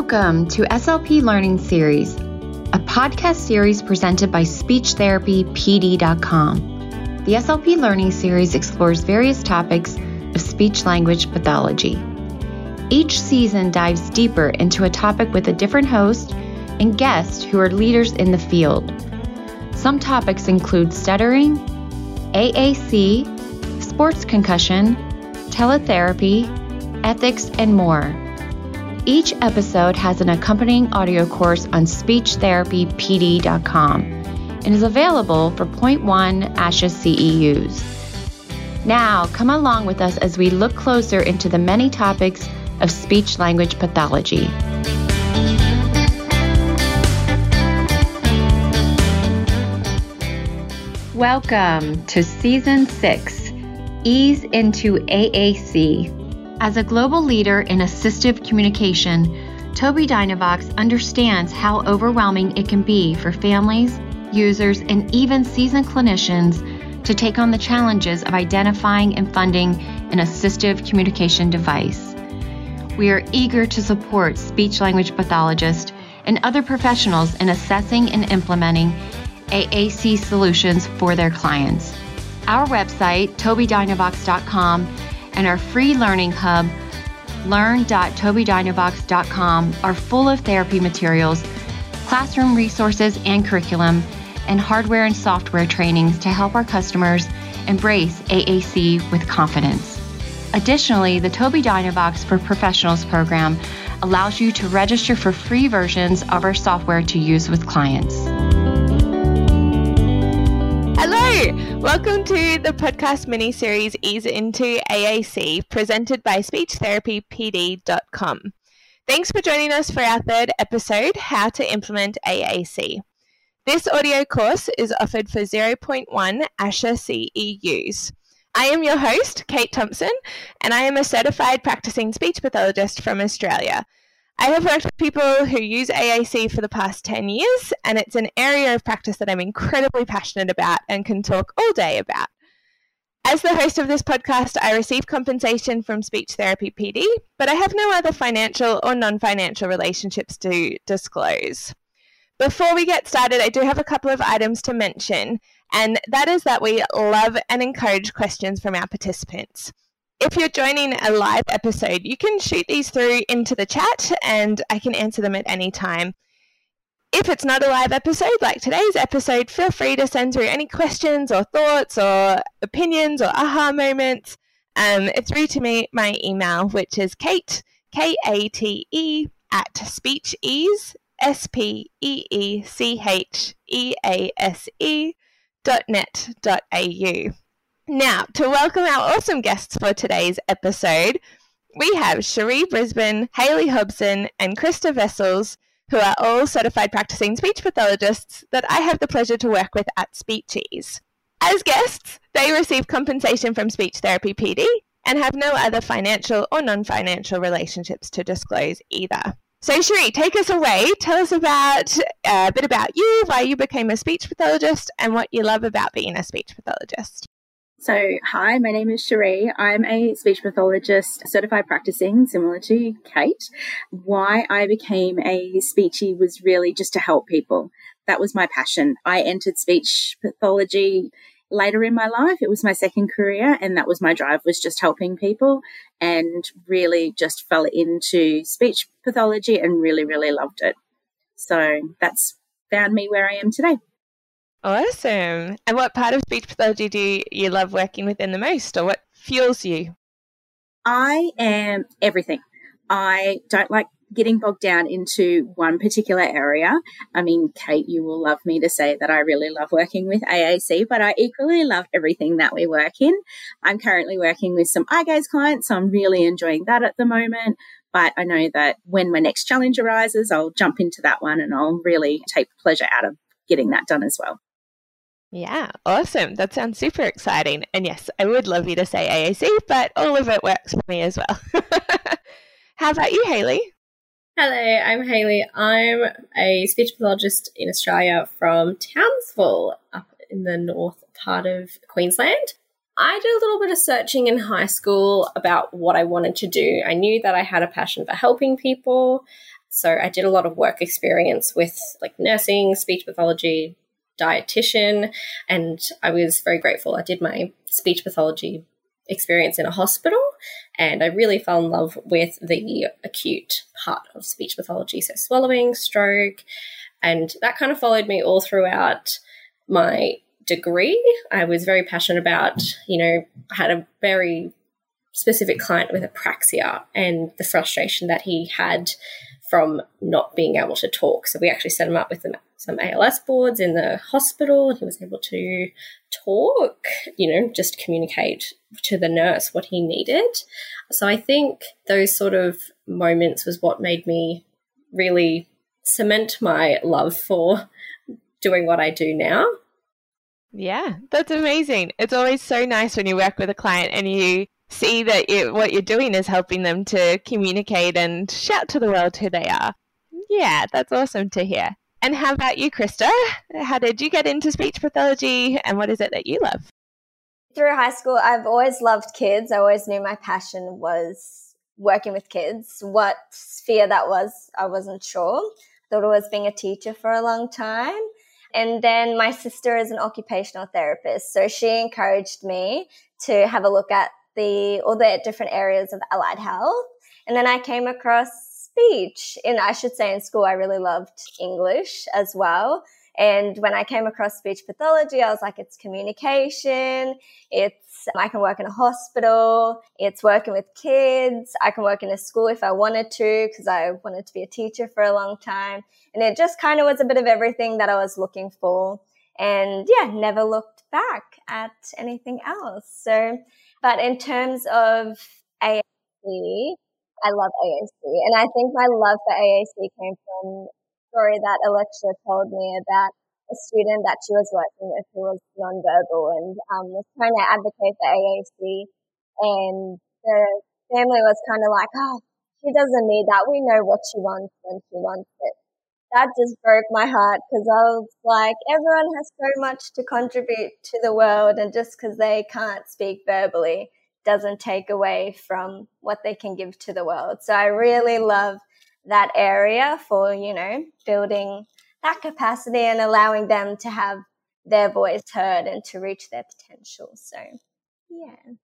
Welcome to SLP Learning Series, a podcast series presented by SpeechTherapyPD.com. The SLP Learning Series explores various topics of speech language pathology. Each season dives deeper into a topic with a different host and guests who are leaders in the field. Some topics include stuttering, AAC, sports concussion, teletherapy, ethics, and more. Each episode has an accompanying audio course on speechtherapypd.com and is available for 0.1 ASHA CEUs. Now, come along with us as we look closer into the many topics of speech language pathology. Welcome to Season 6 Ease into AAC as a global leader in assistive communication, Tobii Dynavox understands how overwhelming it can be for families, users, and even seasoned clinicians to take on the challenges of identifying and funding an assistive communication device. We are eager to support speech language pathologists and other professionals in assessing and implementing AAC solutions for their clients. Our website, tobiidynavox.com, and our free learning hub, learn.tobiidynavox.com, are full of therapy materials, classroom resources and curriculum, and hardware and software trainings to help our customers embrace AAC with confidence. Additionally, the Tobii Dynavox for Professionals program allows you to register for free versions of our software to use with clients. Welcome to the podcast mini series Ease Into AAC, presented by SpeechTherapyPD.com. Thanks for joining us for our third episode, How to Implement AAC. This audio course is offered for 0.1 ASHA CEUs. I am your host, Kate Thompson, and I am a certified practicing speech pathologist from Australia. I have worked with people who use AAC for the past 10 years, and it's an area of practice that I'm incredibly passionate about and can talk all day about. As the host of this podcast, I receive compensation from Speech Therapy PD, but I have no other financial or non financial relationships to disclose. Before we get started, I do have a couple of items to mention, and that is that we love and encourage questions from our participants if you're joining a live episode, you can shoot these through into the chat and I can answer them at any time. If it's not a live episode like today's episode, feel free to send through any questions or thoughts or opinions or aha moments um, through to me my email, which is Kate K A T E at speechease S P E E C H E A S E dot net dot au. Now, to welcome our awesome guests for today's episode, we have Sheree Brisbane, Hayley Hobson, and Christa Wessels, who are all certified practicing speech pathologists that I have the pleasure to work with at Speechease. As guests, they receive compensation from Speech Therapy PD and have no other financial or non financial relationships to disclose either. So, Sheree, take us away. Tell us about uh, a bit about you, why you became a speech pathologist, and what you love about being a speech pathologist. So, hi, my name is Sheree. I'm a speech pathologist, certified practicing, similar to Kate. Why I became a speechy was really just to help people. That was my passion. I entered speech pathology later in my life. It was my second career, and that was my drive was just helping people, and really just fell into speech pathology and really, really loved it. So that's found me where I am today. Awesome. And what part of speech pathology do you love working within the most, or what fuels you? I am everything. I don't like getting bogged down into one particular area. I mean, Kate, you will love me to say that I really love working with AAC, but I equally love everything that we work in. I'm currently working with some eye gaze clients, so I'm really enjoying that at the moment. But I know that when my next challenge arises, I'll jump into that one and I'll really take pleasure out of getting that done as well. Yeah, awesome. That sounds super exciting. And yes, I would love you to say AAC, but all of it works for me as well. How about you, Hayley? Hello, I'm Hayley. I'm a speech pathologist in Australia from Townsville, up in the north part of Queensland. I did a little bit of searching in high school about what I wanted to do. I knew that I had a passion for helping people, So I did a lot of work experience with like nursing, speech pathology, dietitian, and I was very grateful. I did my speech pathology experience in a hospital and I really fell in love with the acute part of speech pathology, so swallowing, stroke, and that kind of followed me all throughout my degree. I was very passionate about, you know, I had a very specific client with apraxia and the frustration that he had from not being able to talk. So we actually set him up with some ALS boards in the hospital and he was able to talk, you know, just communicate to the nurse what he needed. So I think those sort of moments was what made me really cement my love for doing what I do now. Yeah, that's amazing. It's always so nice when you work with a client and you see that what you're doing is helping them to communicate and shout to the world who they are. Yeah, that's awesome to hear. And how about you, Christa? How did you get into speech pathology and what is it that you love? Through high school, I've always loved kids. I always knew my passion was working with kids. What sphere that was, I wasn't sure. Thought it was being a teacher for a long time. And then my sister is an occupational therapist. So she encouraged me to have a look at the all the different areas of allied health. And then I came across speech. And I should say in school I really loved English as well. And when I came across speech pathology, I was like, it's communication. It's, I can work in a hospital. It's working with kids. I can work in a school if I wanted to, because I wanted to be a teacher for a long time. And it just kind of was a bit of everything that I was looking for. And yeah, never looked back at anything else. So but in terms of AAC, I love AAC. And I think my love for AAC came from a story that Alexa told me about a student that she was working with who was nonverbal and um, was trying to advocate for AAC. And the family was kind of like, oh, she doesn't need that. We know what she wants when she wants it. That just broke my heart because I was like, everyone has so much to contribute to the world, and just because they can't speak verbally doesn't take away from what they can give to the world. So I really love that area for, you know, building that capacity and allowing them to have their voice heard and to reach their potential. So, yeah.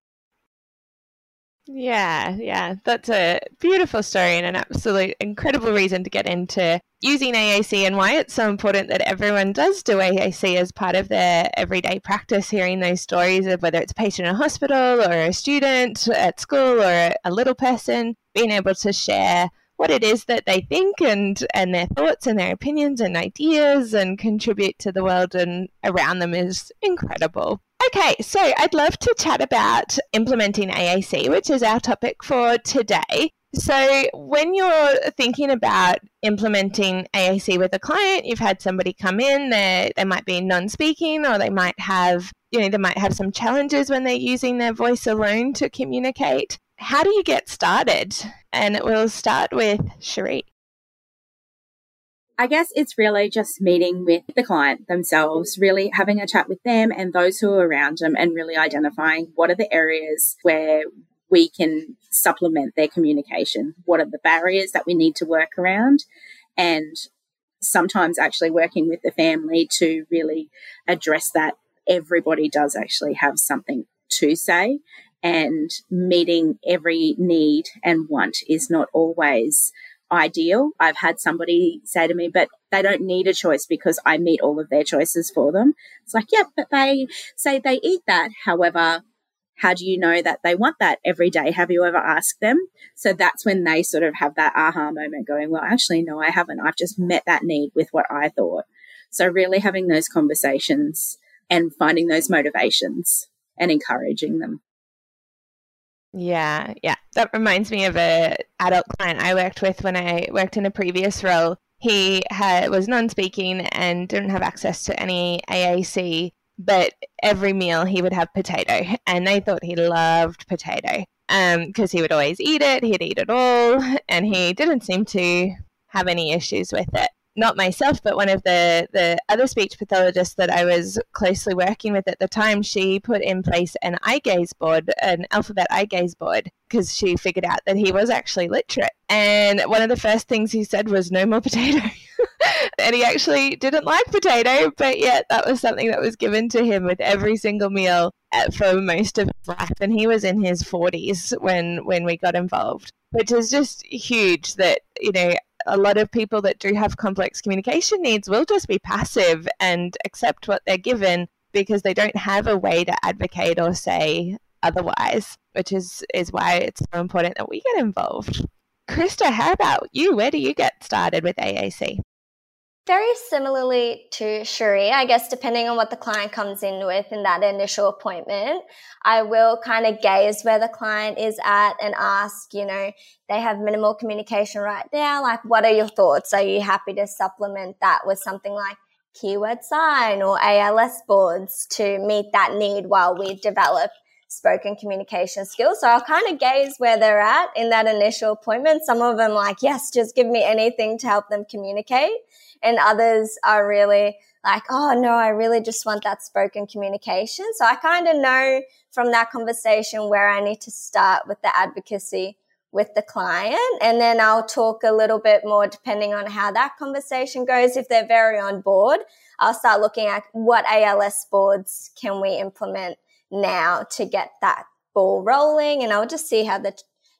Yeah, yeah, that's a beautiful story and an absolute incredible reason to get into using AAC and why it's so important that everyone does do AAC as part of their everyday practice, hearing those stories of whether it's a patient in a hospital or a student at school or a little person, being able to share what it is that they think and and their thoughts and their opinions and ideas and contribute to the world and around them is incredible. Okay, so I'd love to chat about implementing AAC, which is our topic for today. So, when you're thinking about implementing AAC with a client, you've had somebody come in, they they might be non-speaking or they might have, you know, they might have some challenges when they're using their voice alone to communicate. How do you get started? And we'll start with Sheree. I guess it's really just meeting with the client themselves, really having a chat with them and those who are around them, and really identifying what are the areas where we can supplement their communication. What are the barriers that we need to work around? And sometimes actually working with the family to really address that. Everybody does actually have something to say, and meeting every need and want is not always ideal. I've had somebody say to me, but they don't need a choice because I meet all of their choices for them. It's like, yeah, but they say they eat that. However, how do you know that they want that every day? Have you ever asked them? So that's when they sort of have that aha moment going, well, actually, no, I haven't. I've just met that need with what I thought. So really having those conversations and finding those motivations and encouraging them. Yeah, yeah. That reminds me of a adult client I worked with when I worked in a previous role. He had, was non-speaking and didn't have access to any AAC, but every meal he would have potato, and they thought he loved potato because um, he would always eat it. He'd eat it all, and he didn't seem to have any issues with it. Not myself, but one of the, the other speech pathologists that I was closely working with at the time, she put in place an eye gaze board, an alphabet eye gaze board, because she figured out that he was actually literate. And one of the first things he said was, no more potato. and he actually didn't like potato, but yet that was something that was given to him with every single meal uh, for most of his life. And he was in his 40s when, when we got involved, which is just huge that, you know, a lot of people that do have complex communication needs will just be passive and accept what they're given because they don't have a way to advocate or say otherwise, which is, is why it's so important that we get involved. Christa, how about you? Where do you get started with AAC? Very similarly to Sheree, I guess depending on what the client comes in with in that initial appointment, I will kind of gaze where the client is at and ask, you know, they have minimal communication right now. Like, what are your thoughts? Are you happy to supplement that with something like keyword sign or ALS boards to meet that need while we develop spoken communication skills. So I'll kind of gaze where they're at in that initial appointment. Some of them like, yes, just give me anything to help them communicate and others are really like, oh no, I really just want that spoken communication. So I kind of know from that conversation where I need to start with the advocacy with the client. And then I'll talk a little bit more depending on how that conversation goes. If they're very on board, I'll start looking at what ALS boards can we implement now to get that ball rolling. And I'll just see how the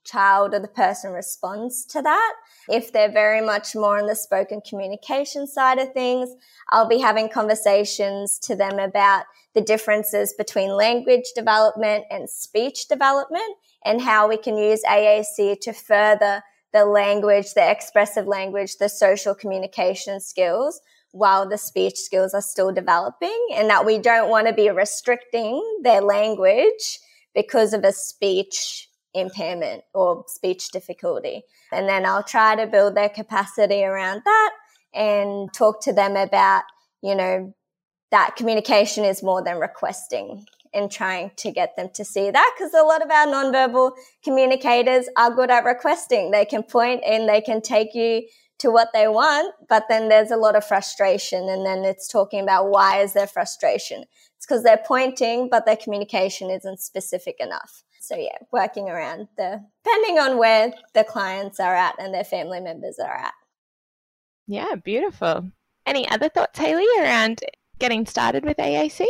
child or the person responds to that. If they're very much more on the spoken communication side of things, I'll be having conversations to them about the differences between language development and speech development and how we can use AAC to further the language, the expressive language, the social communication skills while the speech skills are still developing and that we don't want to be restricting their language because of a speech impairment or speech difficulty. And then I'll try to build their capacity around that and talk to them about, you know, that communication is more than requesting and trying to get them to see that because a lot of our nonverbal communicators are good at requesting. They can point and they can take you to what they want, but then there's a lot of frustration. And then it's talking about why is there frustration? It's because they're pointing, but their communication isn't specific enough. So yeah, working around the depending on where the clients are at and their family members are at. Yeah, beautiful. Any other thoughts, Hayley, around getting started with AAC?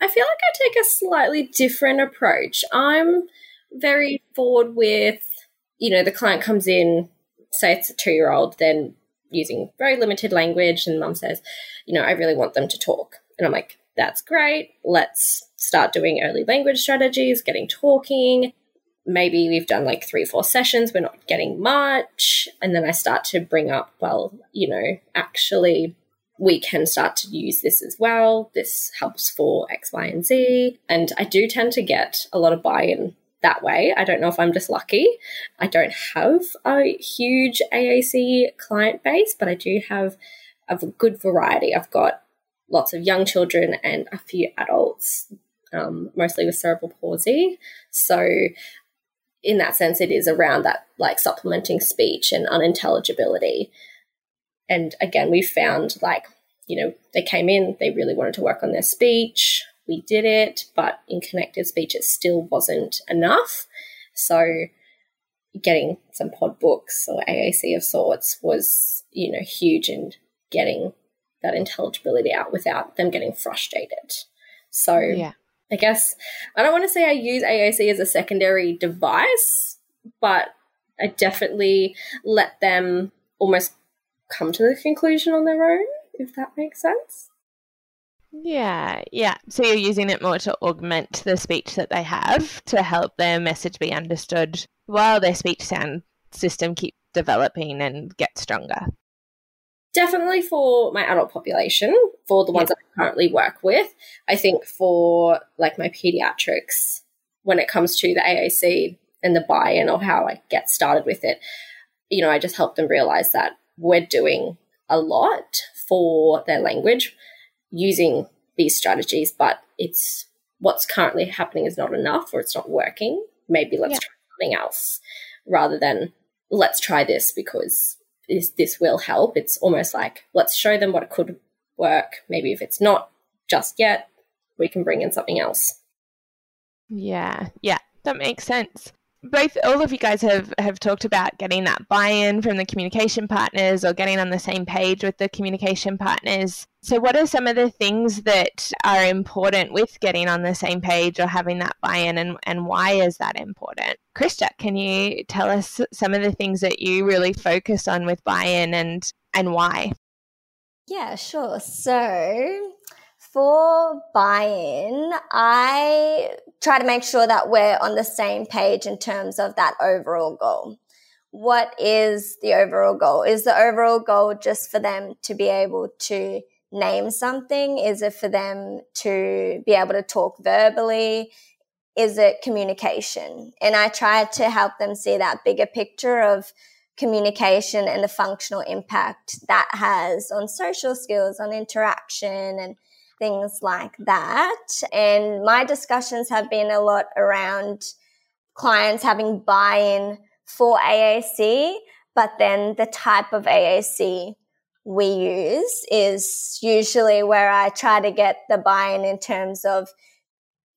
I feel like I take a slightly different approach. I'm very forward with, you know, the client comes in, say it's a two year old, then using very limited language, and mum says, you know, I really want them to talk. And I'm like, that's great. Let's start doing early language strategies, getting talking. Maybe we've done like three, four sessions, we're not getting much. And then I start to bring up, well, you know, actually, we can start to use this as well. This helps for X, Y, and Z. And I do tend to get a lot of buy in that way. I don't know if I'm just lucky. I don't have a huge AAC client base, but I do have a good variety. I've got lots of young children and a few adults um, mostly with cerebral palsy. So, in that sense, it is around that like supplementing speech and unintelligibility. And again, we found like, you know, they came in, they really wanted to work on their speech. We did it, but in connected speech, it still wasn't enough. So, getting some PODD books or AAC of sorts was, you know, huge in getting that intelligibility out without them getting frustrated. So, yeah. I guess I don't want to say I use AAC as a secondary device, but I definitely let them almost come to the conclusion on their own, if that makes sense. Yeah, yeah. So you're using it more to augment the speech that they have to help their message be understood while their speech sound system keeps developing and gets stronger definitely for my adult population, for the ones that I currently work with. I think for like my pediatrics, when it comes to the AAC and the buy in or how I get started with it, you know, I just help them realize that we're doing a lot for their language using these strategies, but it's what's currently happening is not enough or it's not working. Maybe let's yeah. try something else rather than let's try this because this, this will help. It's almost like let's show them what could work. Maybe if it's not just yet, we can bring in something else. Yeah, yeah, that makes sense both all of you guys have have talked about getting that buy-in from the communication partners or getting on the same page with the communication partners. So what are some of the things that are important with getting on the same page or having that buy-in and, and why is that important? Christa can you tell us some of the things that you really focus on with buy-in and and why? Yeah sure. So for buy in, I try to make sure that we're on the same page in terms of that overall goal. What is the overall goal? Is the overall goal just for them to be able to name something? Is it for them to be able to talk verbally? Is it communication? And I try to help them see that bigger picture of communication and the functional impact that has on social skills, on interaction, and things like that. And my discussions have been a lot around clients having buy in for AAC, but then the type of AAC we use is usually where I try to get the buy in in terms of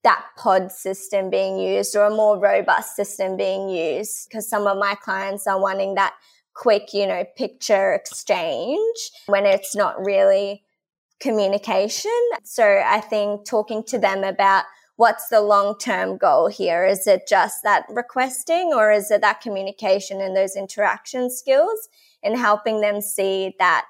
that PODD system being used or a more robust system being used because some of my clients are wanting that quick, you know, picture exchange when it's not really communication. So I think talking to them about what's the long term goal here? Is it just that requesting or is it that communication and those interaction skills and helping them see that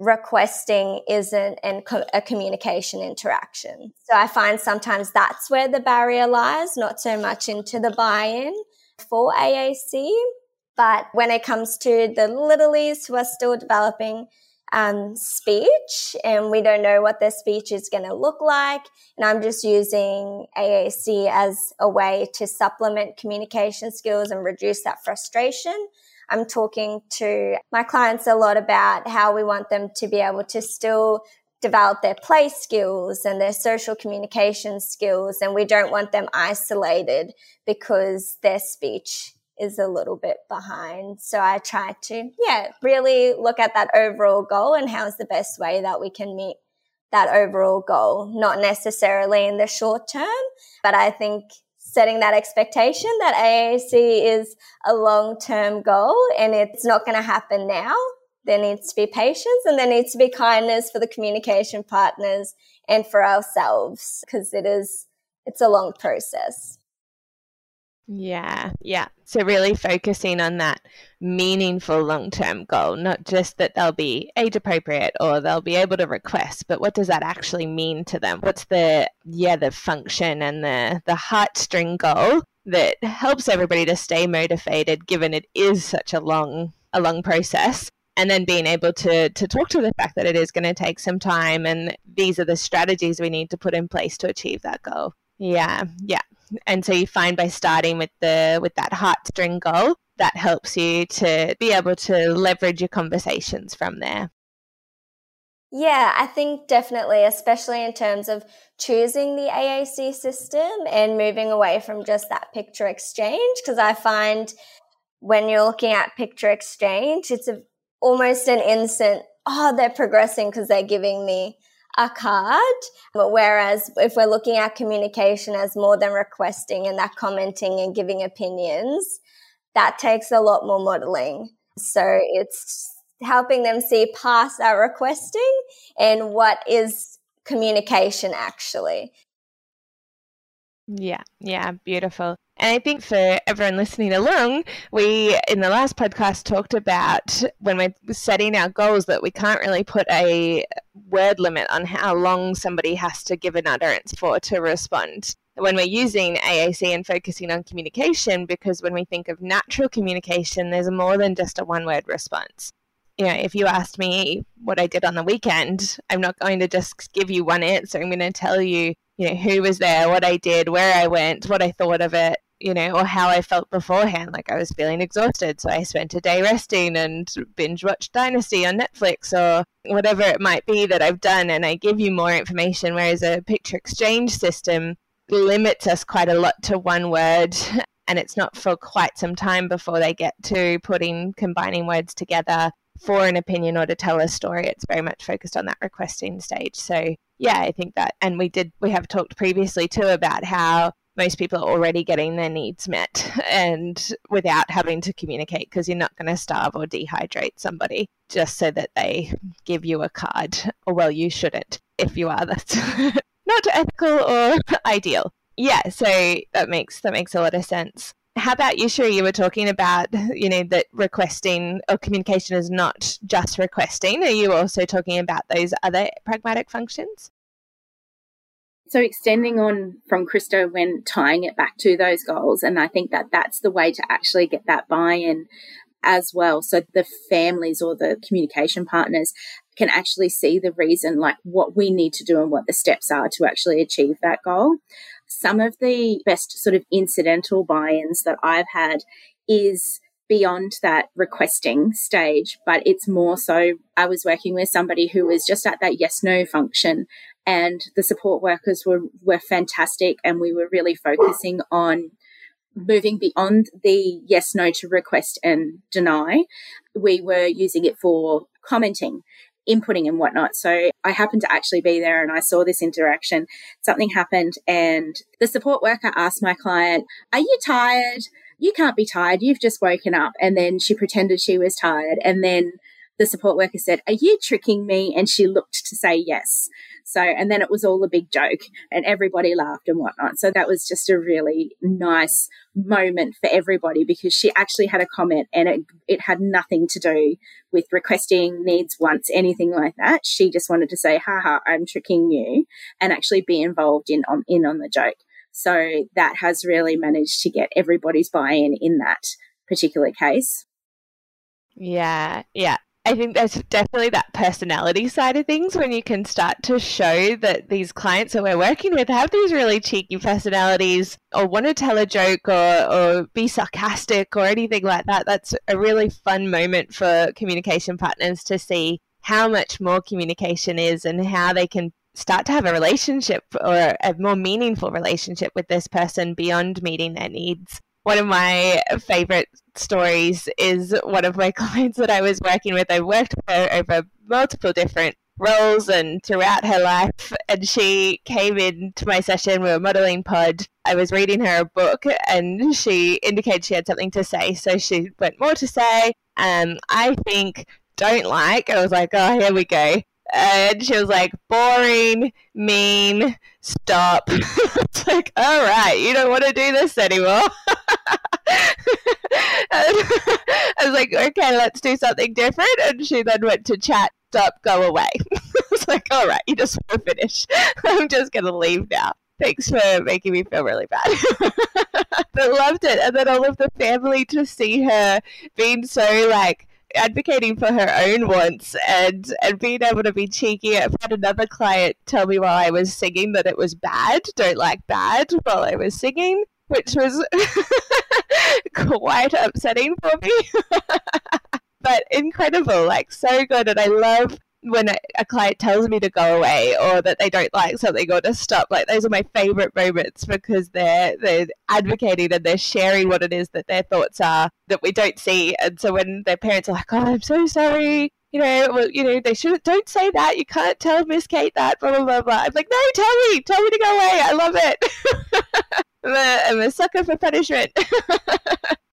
requesting isn't an, a communication interaction. So I find sometimes that's where the barrier lies, not so much into the buy-in for AAC. But when it comes to the littlies who are still developing um, speech and we don't know what their speech is going to look like. And I'm just using AAC as a way to supplement communication skills and reduce that frustration. I'm talking to my clients a lot about how we want them to be able to still develop their play skills and their social communication skills. And we don't want them isolated because their speech is a little bit behind. So I try to, yeah, really look at that overall goal and how's the best way that we can meet that overall goal, not necessarily in the short term, but I think setting that expectation that AAC is a long term goal and it's not going to happen now. There needs to be patience and there needs to be kindness for the communication partners and for ourselves because it is, it's a long process. Yeah, yeah. So really focusing on that meaningful long-term goal, not just that they'll be age appropriate or they'll be able to request, but what does that actually mean to them? What's the yeah, the function and the the heartstring goal that helps everybody to stay motivated given it is such a long a long process and then being able to to talk to the fact that it is going to take some time and these are the strategies we need to put in place to achieve that goal. Yeah, yeah and so you find by starting with the with that heartstring goal that helps you to be able to leverage your conversations from there yeah, I think definitely, especially in terms of choosing the AAC system and moving away from just that picture exchange. Because I find when you're looking at picture exchange, it's a, almost an instant, oh, they're progressing because they're giving me a card. But whereas if we're looking at communication as more than requesting and that commenting and giving opinions, that takes a lot more modeling. So it's helping them see past that requesting and what is communication actually. Yeah, yeah, beautiful. And I think for everyone listening along, we in the last podcast talked about when we're setting our goals that we can't really put a word limit on how long somebody has to give an utterance for to respond. When we're using AAC and focusing on communication, because when we think of natural communication, there's more than just a one word response you know, if you asked me what I did on the weekend, I'm not going to just give you one answer. I'm going to tell you you know, who was there, what I did, where I went, what I thought of it, you know, or how I felt beforehand. Like I was feeling exhausted. So I spent a day resting and binge watched Dynasty on Netflix or whatever it might be that I've done. And I give you more information. Whereas a picture exchange system limits us quite a lot to one word and it's not for quite some time before they get to putting combining words together for an opinion or to tell a story. It's very much focused on that requesting stage. So yeah, I think that, and we did, we have talked previously too about how most people are already getting their needs met and without having to communicate because you're not going to starve or dehydrate somebody just so that they give you a card or well you shouldn't if you are that's not ethical or ideal yeah so that makes that makes a lot of sense how about you Sheree you were talking about you know that requesting or communication is not just requesting are you also talking about those other pragmatic functions so extending on from Christa when tying it back to those goals, and I think that that's the way to actually get that buy-in as well. So the families or the communication partners can actually see the reason, like what we need to do and what the steps are to actually achieve that goal. Some of the best sort of incidental buy-ins that I've had is beyond that requesting stage, but it's more so I was working with somebody who was just at that yes no function and the support workers were were fantastic and we were really focusing on moving beyond the yes no to request and deny. We were using it for commenting inputting and whatnot. So i happened to actually be there and i saw this interaction. Something happened and the support worker asked my client are you tired? You can't be tired. You've just woken up. And then she pretended she was tired. And then the support worker said, Are you tricking me? And she looked to say yes. So, and then it was all a big joke and everybody laughed and whatnot. So that was just a really nice moment for everybody because she actually had a comment and it, it had nothing to do with requesting needs, wants, anything like that. She just wanted to say, haha, I'm tricking you and actually be involved in on, in on the joke. So that has really managed to get everybody's buy in in that particular case. Yeah, yeah. I think there's definitely that personality side of things when you can start to show that these clients that we're working with have these really cheeky personalities or want to tell a joke or, or be sarcastic or anything like that. That's a really fun moment for communication partners to see how much more communication is and how they can start to have a relationship or a more meaningful relationship with this person beyond meeting their needs one of my favorite stories is one of my clients that I was working with. I worked with her over multiple different roles and throughout her life. And she came into my session. We were modeling PODD. I was reading her a book and she indicated she had something to say. So she went more to say. Um, I think don't like. I was like, oh, here we go. And she was like, boring, mean, stop. Mm. it's like, all right, you don't want to do this anymore. I was like, okay, let's do something different. And she then went to chat, stop, go away. It's like, all right, you just want to finish. I'm just going to leave now. Thanks for making me feel really bad. but loved it. And then all of the family to see her being so like, advocating for her own wants and and being able to be cheeky. I've had another client tell me while I was singing that it was bad, don't like bad while I was singing, which was quite upsetting for me. but incredible, like so good. And I love when a, client tells me to go away or that they don't like something or to stop like those are my favorite moments because they're they're advocating and they're sharing what it is that their thoughts are that we don't see. And so when their parents are like oh i'm so sorry you know well you know they should don't say that. You can't tell miss kate that blah blah blah blah. I'm like no tell me tell me to go away. I love it. I'm, a, I'm a sucker for punishment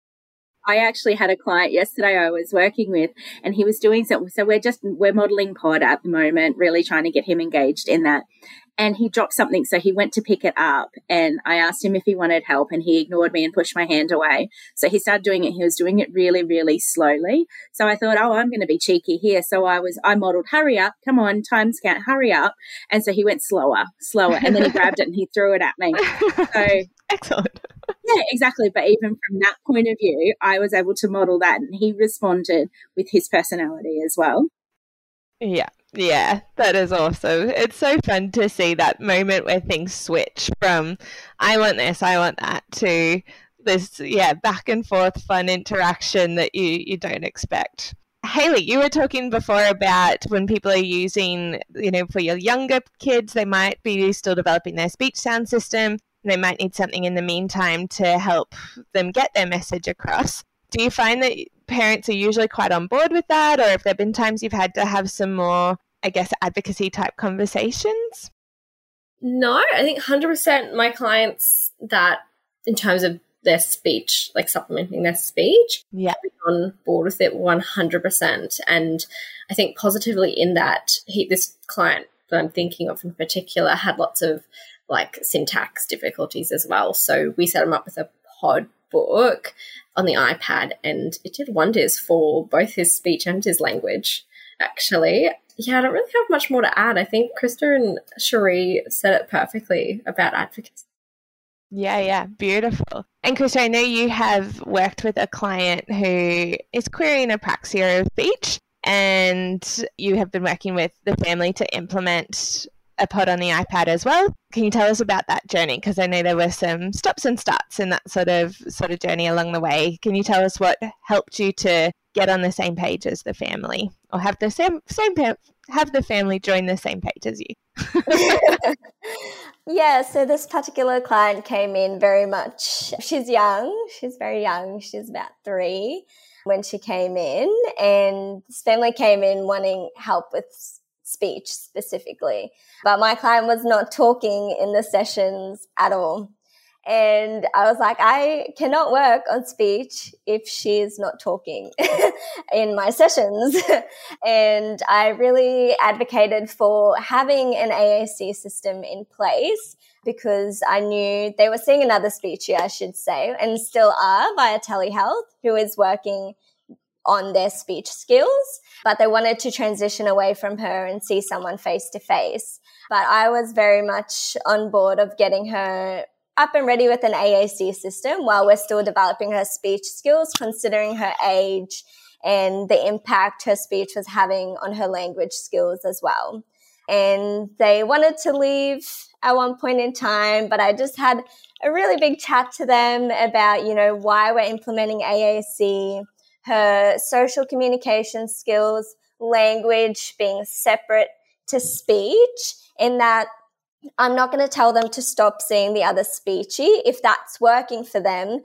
I actually had a client yesterday I was working with, and he was doing something. So we're just we're modeling PODD at the moment, really trying to get him engaged in that. And he dropped something, so he went to pick it up, and I asked him if he wanted help, and he ignored me and pushed my hand away. So he started doing it. He was doing it really, really slowly. So I thought, oh, I'm going to be cheeky here. So I was I modeled, hurry up, come on, time scan, hurry up. And so he went slower, slower, and then he grabbed it and he threw it at me. So excellent yeah, exactly. But even from that point of view, I was able to model that and he responded with his personality as well. Yeah, yeah, that is awesome. It's so fun to see that moment where things switch from I want this, I want that to this, yeah, back and forth fun interaction that you, you don't expect. Hayley, you were talking before about when people are using, you know, for your younger kids, they might be still developing their speech sound system they might need something in the meantime to help them get their message across. Do you find that parents are usually quite on board with that, or if there have been times you've had to have some more, I guess, advocacy type conversations? No, I think 100% my clients that, in terms of their speech, like supplementing their speech, yeah, on board with it 100%. And I think positively in that, he, this client that I'm thinking of in particular had lots of like syntax difficulties as well. So we set him up with a PODD book on the iPad and it did wonders for both his speech and his language, actually. Yeah, I don't really have much more to add. I think Christa and Sheree said it perfectly about advocacy. Yeah, yeah, beautiful. And Christa, I know you have worked with a client who is querying apraxia of speech, and you have been working with the family to implement a PODD on the iPad as well. Can you tell us about that journey? Because I know there were some stops and starts in that sort of sort of journey along the way. Can you tell us what helped you to get on the same page as the family, or have the same same have the family join the same page as you? yeah, so this particular client came in very much. She's young. She's very young. She's about three when she came in, and this family came in wanting help with speech specifically. But my client was not talking in the sessions at all. And I was like, I cannot work on speech if she's not talking in my sessions. and I really advocated for having an AAC system in place because I knew they were seeing another speechy, I should say, and still are via telehealth, who is working on their speech skills, but they wanted to transition away from her and see someone face to face. But I was very much on board of getting her up and ready with an AAC system while we're still developing her speech skills, considering her age and the impact her speech was having on her language skills as well. And they wanted to leave at one point in time, but I just had a really big chat to them about, you know, why we're implementing AAC, her social communication skills, language being separate to speech, in that I'm not going to tell them to stop seeing the other speechy. If that's working for them,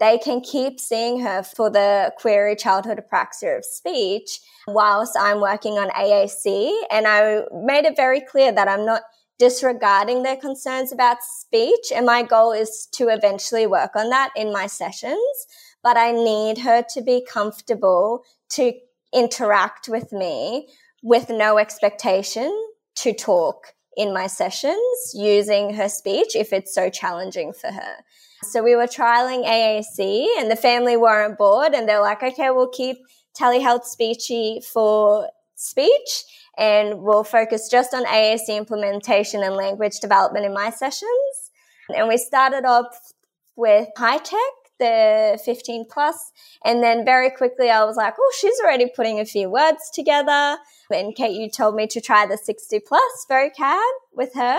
they can keep seeing her for the query childhood apraxia of speech whilst I'm working on AAC. And I made it very clear that I'm not disregarding their concerns about speech. And my goal is to eventually work on that in my sessions. But I need her to be comfortable to interact with me with no expectation to talk in my sessions using her speech if it's so challenging for her. So we were trialing AAC and the family weren't bored and they're like, okay, we'll keep telehealth speechy for speech and we'll focus just on AAC implementation and language development in my sessions. And we started off with high tech the 15 plus. And then very quickly I was like, oh, she's already putting a few words together. And Kate, you told me to try the 60 plus vocab with her.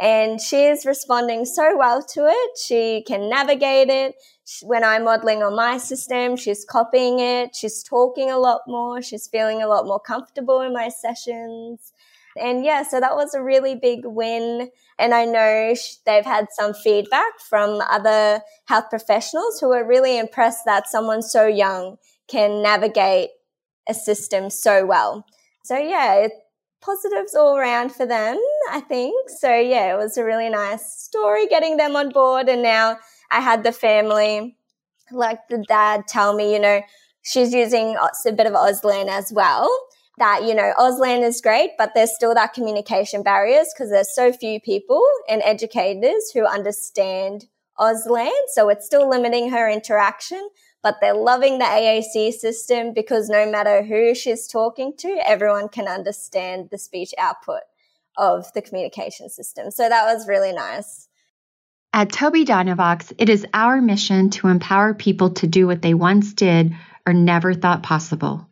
And she is responding so well to it. She can navigate it. When I'm modeling on my system, she's copying it. She's talking a lot more. She's feeling a lot more comfortable in my sessions. And yeah, so that was a really big win. And I know they've had some feedback from other health professionals who are really impressed that someone so young can navigate a system so well. So yeah, positives all around for them, I think. So yeah, it was a really nice story getting them on board. And now I had the family, like the dad tell me, you know, she's using a bit of Auslan as well that, you know, Auslan is great, but there's still that communication barriers because there's so few people and educators who understand Auslan. So it's still limiting her interaction, but they're loving the AAC system because no matter who she's talking to, everyone can understand the speech output of the communication system. So that was really nice. At Tobii Dynavox, it is our mission to empower people to do what they once did or never thought possible.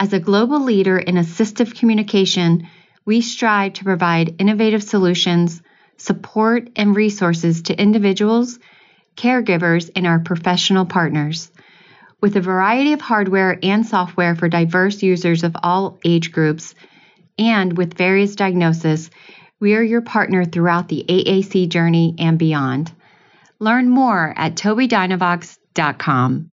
As a global leader in assistive communication, we strive to provide innovative solutions, support, and resources to individuals, caregivers, and our professional partners. With a variety of hardware and software for diverse users of all age groups, and with various diagnoses, We are your partner throughout the AAC journey and beyond. Learn more at tobiidynavox.com.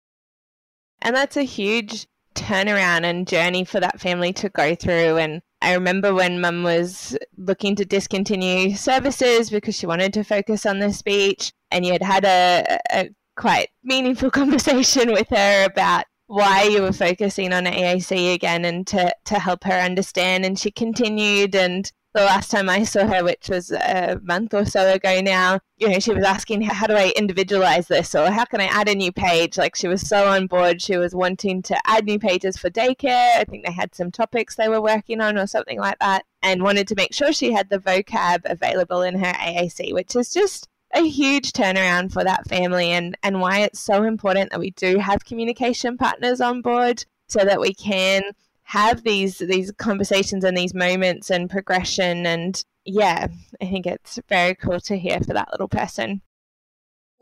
And that's a huge turnaround and journey for that family to go through. And I remember when mum was looking to discontinue services because she wanted to focus on the speech, and you had had a, a quite meaningful conversation with her about why you were focusing on AAC again and to, to help her understand. And she continued and the last time I saw her, which was a month or so ago now, you know, she was asking, how do I individualize this? Or how can I add a new page? Like she was so on board. She was wanting to add new pages for daycare. I think they had some topics they were working on or something like that, and wanted to make sure she had the vocab available in her AAC, which is just a huge turnaround for that family and, and why it's so important that we do have communication partners on board so that we can have these these conversations and these moments and progression and yeah i think it's very cool to hear for that little person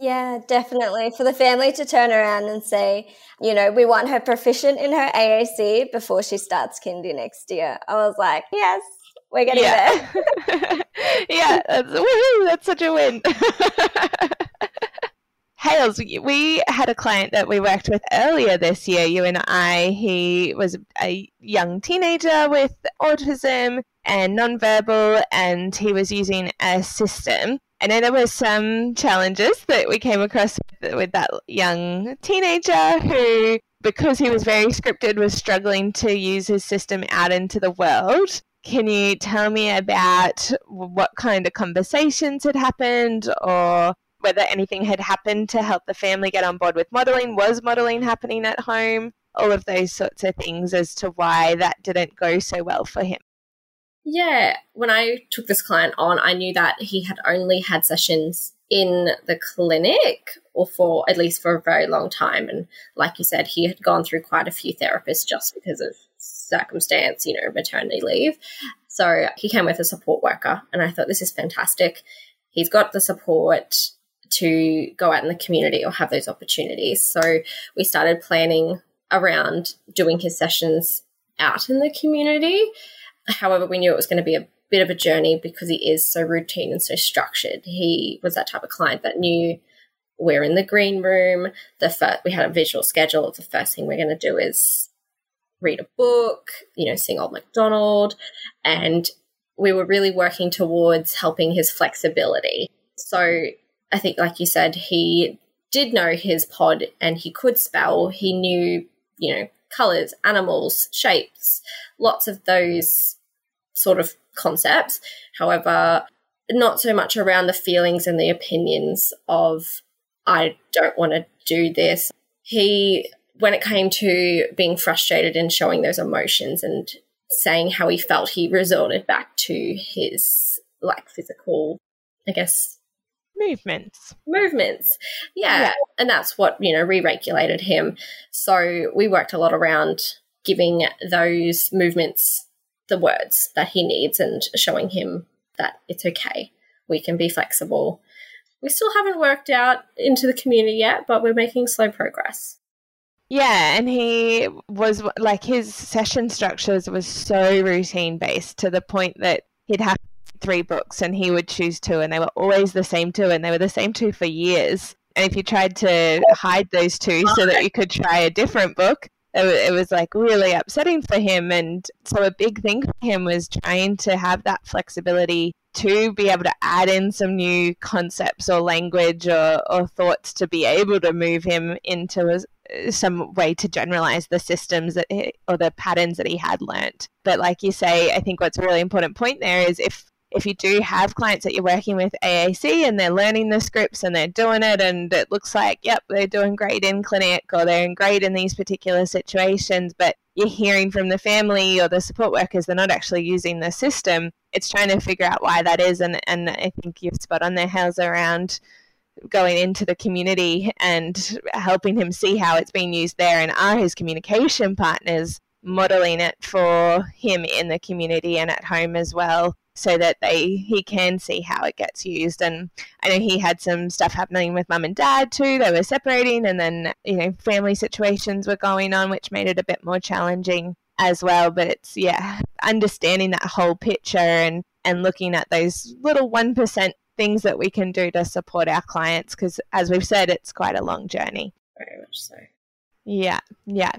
yeah, definitely. For the family to turn around and say, you know, we want her proficient in her AAC before she starts kindy next year. I was like, yes, we're getting yeah. there. yeah, that's, that's such a win. Hales, we had a client that we worked with earlier this year, you and I. He was a young teenager with autism and nonverbal, and he was using a system. I know there were some challenges that we came across with, with that young teenager who, because he was very scripted, was struggling to use his system out into the world. Can you tell me about what kind of conversations had happened or whether anything had happened to help the family get on board with modelling. Was modelling happening at home? All of those sorts of things as to why that didn't go so well for him. Yeah, when I took this client on, I knew that he had only had sessions in the clinic or for at least for a very long time. And like you said, he had gone through quite a few therapists just because of circumstance, you know, maternity leave. So he came with a support worker, and I thought this is fantastic. He's got the support to go out in the community or have those opportunities. So we started planning around doing his sessions out in the community. However, we knew it was going to be a bit of a journey because he is so routine and so structured. He was that type of client that knew we're in the green room. The first, we had a visual schedule of the first thing we're going to do is read a book, you know, sing Old MacDonald, and we were really working towards helping his flexibility. So I think, like you said, he did know his PODD and he could spell. He knew, you know, colors, animals, shapes, lots of those sort of concepts. However, not so much around the feelings and the opinions of, I don't want to do this. He, when it came to being frustrated and showing those emotions and saying how he felt, he resorted back to his like physical, I guess, movements. Movements. Yeah. yeah. And that's what, you know, re regulated him. So we worked a lot around giving those movements the words that he needs and showing him that it's okay. We can be flexible. We still haven't worked out into the community yet, but we're making slow progress. Yeah, and he was like his session structures was so routine based to the point that he'd have three books and he would choose two and they were always the same two and they were the same two for years. And if you tried to hide those two so that you could try a different book it, was like really upsetting for him. And so a big thing for him was trying to have that flexibility to be able to add in some new concepts or language or, or thoughts to be able to move him into a, some way to generalize the systems that he, or the patterns that he had learnt. But like you say, I think what's a really important point there is if if you do have clients that you're working with AAC and they're learning the scripts and they're doing it and it looks like, yep, they're doing great in clinic or they're doing great in these particular situations, but you're hearing from the family or the support workers they're not actually using the system, it's trying to figure out why that is. And, and I think you've spot on there, Hales, around going into the community and helping him see how it's being used there and are his communication partners modeling it for him in the community and at home as well so that they he can see how it gets used. And I know he had some stuff happening with mum and dad too. They were separating, and then you know family situations were going on, which made it a bit more challenging as well. But it's yeah, understanding that whole picture and and looking at those little 1% things that we can do to support our clients because as we've said it's quite a long journey very much so yeah yeah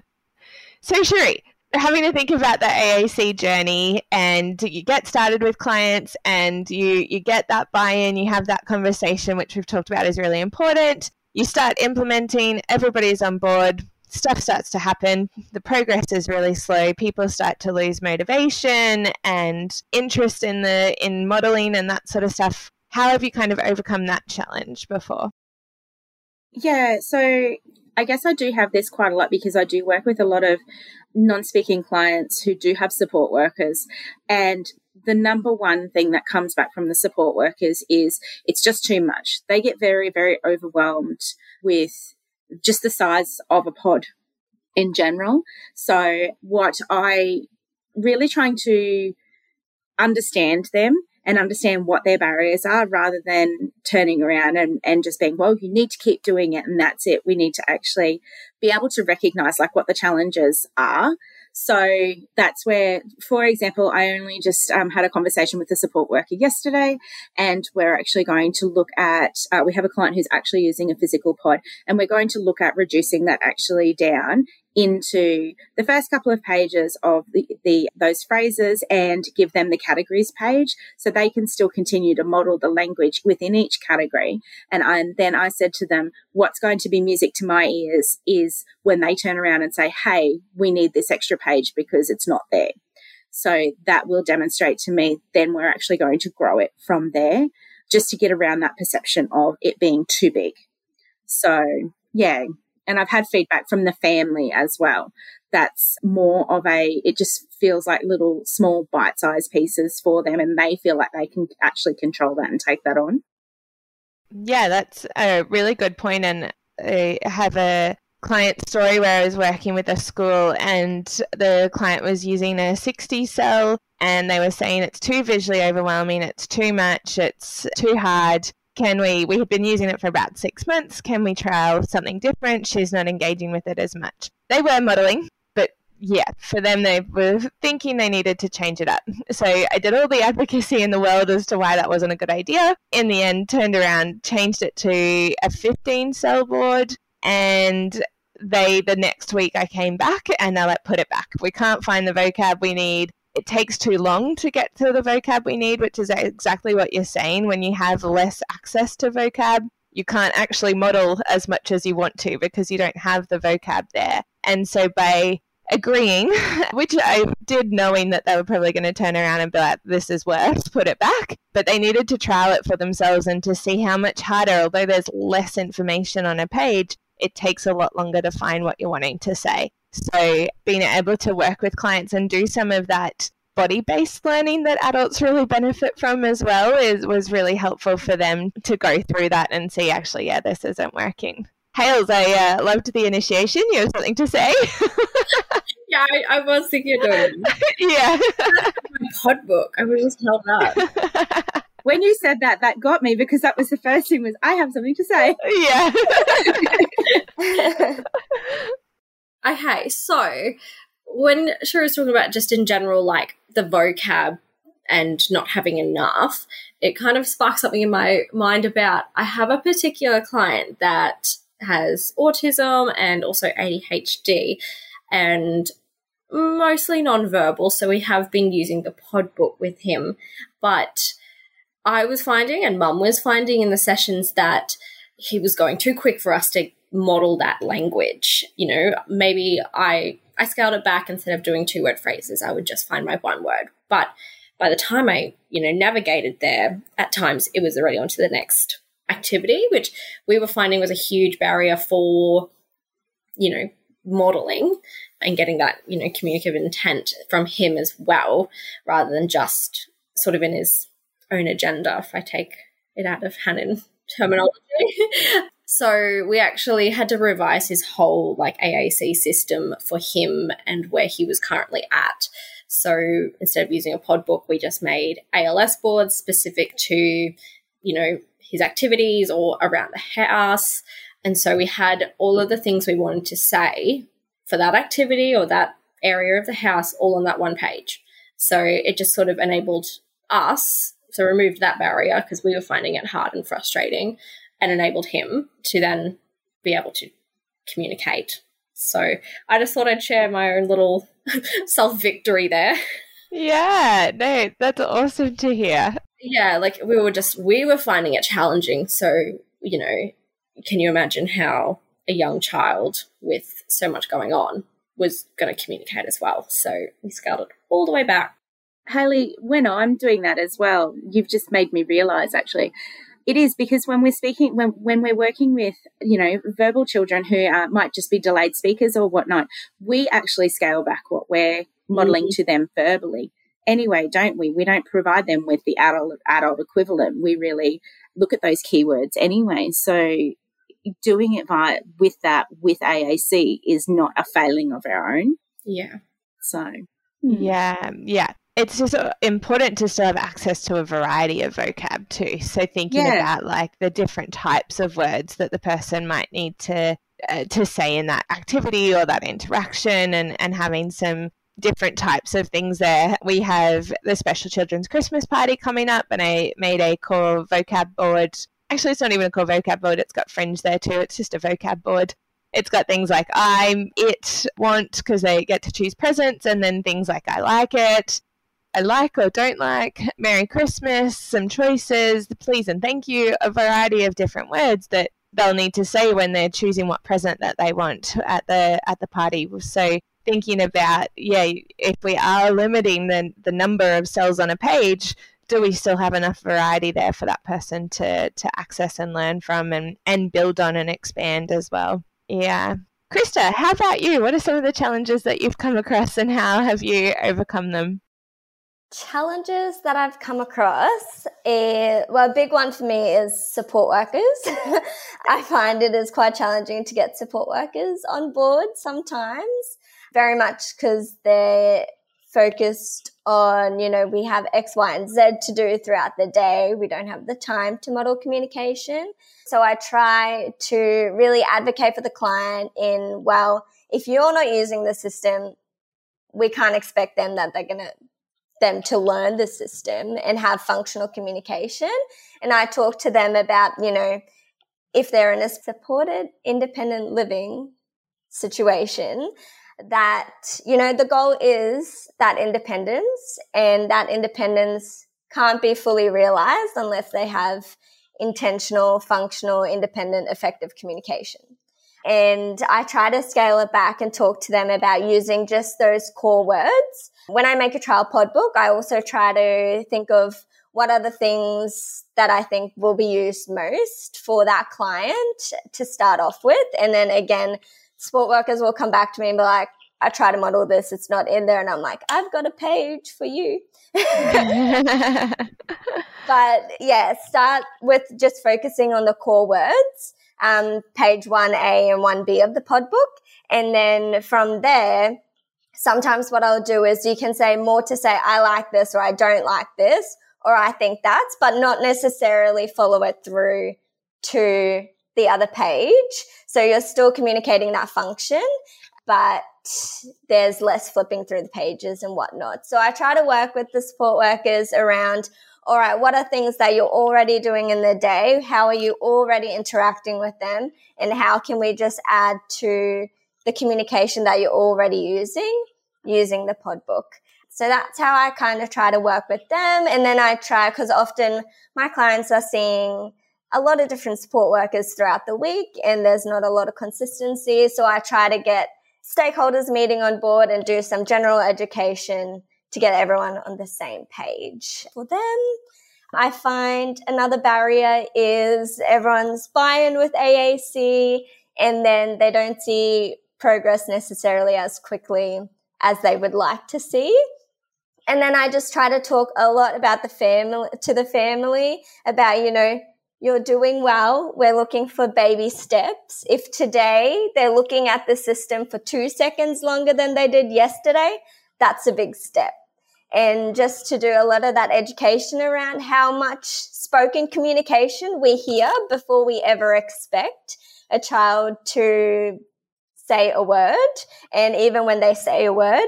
so Sheree, having to think about the AAC journey and you get started with clients and you you get that buy-in, you have that conversation which we've talked about is really important. You start implementing, everybody's on board, stuff starts to happen. The progress is really slow. People start to lose motivation and interest in the in modeling and that sort of stuff. How have you kind of overcome that challenge before? Yeah, so I guess I do have this quite a lot because I do work with a lot of non speaking clients who do have support workers. And the number one thing that comes back from the support workers is it's just too much. They get very, very overwhelmed with just the size of a PODD in general. So, what I really trying to understand them and understand what their barriers are rather than turning around and, and just being, well, you need to keep doing it and that's it. We need to actually be able to recognize like what the challenges are so that's where, for example, I only just um, had a conversation with a support worker yesterday, and we're actually going to look at. Uh, we have a client who's actually using a physical PODD, and we're going to look at reducing that actually down into the first couple of pages of the, the those phrases and give them the categories page so they can still continue to model the language within each category. And, I, and then I said to them what's going to be music to my ears is when they turn around and say hey we need this extra page because it's not there so that will demonstrate to me then we're actually going to grow it from there just to get around that perception of it being too big. So yeah and I've had feedback from the family as well. That's more of a, it just feels like little small bite sized pieces for them and they feel like they can actually control that and take that on. Yeah, that's a really good point. And I have a client story where I was working with a school and the client was using a 60 cell and they were saying it's too visually overwhelming, it's too much, it's too hard can we we have been using it for about six months. Can we trial something different? She's not engaging with it as much. They were modeling but yeah for them they were thinking they needed to change it up. So i did all the advocacy in the world as to why that wasn't a good idea. In the end turned around changed it to a 15 cell board and they the next week i came back and they're like put it back. We can't find the vocab we need it takes too long to get to the vocab we need, which is exactly what you're saying. When you have less access to vocab, you can't actually model as much as you want to because you don't have the vocab there. And so by agreeing, which I did knowing that they were probably going to turn around and be like, this is worse, put it back. But they needed to trial it for themselves and to see how much harder, although there's less information on a page, it takes a lot longer to find what you're wanting to say. So being able to work with clients and do some of that body based learning that adults really benefit from as well is was really helpful for them to go through that and see actually yeah this isn't working. Hales, I uh, loved the initiation. You have something to say? yeah, I, I, was thinking of doing. yeah, my PODD book. I was just held up. when you said that, that got me because that was the first thing was I have something to say. Yeah. Okay, so when she was talking about just in general, like the vocab and not having enough, it kind of sparked something in my mind about I have a particular client that has autism and also ADHD and mostly nonverbal. So we have been using the PODD book with him. But I was finding, and mum was finding in the sessions that he was going too quick for us to model that language. You know, maybe I I scaled it back instead of doing two word phrases, I would just find my one word. But by the time I, you know, navigated there, at times it was already on to the next activity, which we were finding was a huge barrier for, you know, modeling and getting that, you know, communicative intent from him as well, rather than just sort of in his own agenda, if I take it out of Hanen terminology. So we actually had to revise his whole like AAC system for him and where he was currently at. So instead of using a PODD book, we just made ALS boards specific to, you know, his activities or around the house. And so we had all of the things we wanted to say for that activity or that area of the house all on that one page. So it just sort of enabled us, so removed that barrier because we were finding it hard and frustrating and enabled him to then be able to communicate. So I just thought I'd share my own little self victory there. Yeah, no, that's awesome to hear. Yeah, like we were just, we were finding it challenging. So, you know, can you imagine how a young child with so much going on was going to communicate as well? So we scaled it all the way back. Hayley, when I'm doing that as well, you've just made me realize actually it is because when we're speaking, when, when we're working with, you know, verbal children who uh, might just be delayed speakers or whatnot, we actually scale back what we're modeling mm-hmm. to them verbally anyway, don't we? We don't provide them with the adult adult equivalent. We really look at those keywords anyway. So doing it via with that with AAC is not a failing of our own. Yeah. So yeah, yeah it's just uh, important to still have access to a variety of vocab too. So thinking yeah. about like the different types of words that the person might need to uh, to say in that activity or that interaction, and and having some different types of things there. We have the Special Children's Christmas Party coming up, and I made a core vocab board. Actually, it's not even a core vocab board. It's got fringe there too. It's just a vocab board it's got things like I'm, it, want, because they get to choose presents, and then things like I like it, I like or don't like, Merry Christmas, some choices, the please and thank you, a variety of different words that they'll need to say when they're choosing what present that they want at the at the party. So thinking about, yeah, if we are limiting the the number of cells on a page, do we still have enough variety there for that person to to access and learn from and, and build on and expand as well? Yeah. Christa, how about you? What are some of the challenges that you've come across and how have you overcome them? Challenges that I've come across, is, well, a big one for me is support workers. I find it is quite challenging to get support workers on board sometimes, very much because they're focused on, you know, we have X, Y, and Z to do throughout the day. We don't have the time to model communication. So I try to really advocate for the client in, well, if you're not using the system, we can't expect them that they're going to them to learn the system and have functional communication. And I talk to them about, you know, if they're in a supported independent living situation, that, you know, the goal is that independence and that independence can't be fully realized unless they have intentional, functional, independent, effective communication. And I try to scale it back and talk to them about using just those core words. When I make a trial PODD book, I also try to think of what are the things that I think will be used most for that client to start off with. And then again, sport workers will come back to me and be like, I try to model this, it's not in there. And I'm like, I've got a page for you. but yeah, start with just focusing on the core words um, page 1A and 1B of the PODD book. And then from there, sometimes what I'll do is you can say more to say, I like this or I don't like this or I think that's, but not necessarily follow it through to the other page. So you're still communicating that function, but there's less flipping through the pages and whatnot. So I try to work with the support workers around all right, what are things that you're already doing in the day? How are you already interacting with them? And how can we just add to the communication that you're already using using the PODD book? So that's how I kind of try to work with them. And then I try, because often my clients are seeing a lot of different support workers throughout the week and there's not a lot of consistency. So I try to get stakeholders meeting on board and do some general education to get everyone on the same page. For them, I find another barrier is everyone's buy-in with AAC and then they don't see progress necessarily as quickly as they would like to see. And then I just try to talk a lot about the family to the family about, you know, you're doing well. We're looking for baby steps. If today they're looking at the system for two seconds longer than they did yesterday, that's a big step and just to do a lot of that education around how much spoken communication we hear before we ever expect a child to say a word. And even when they say a word,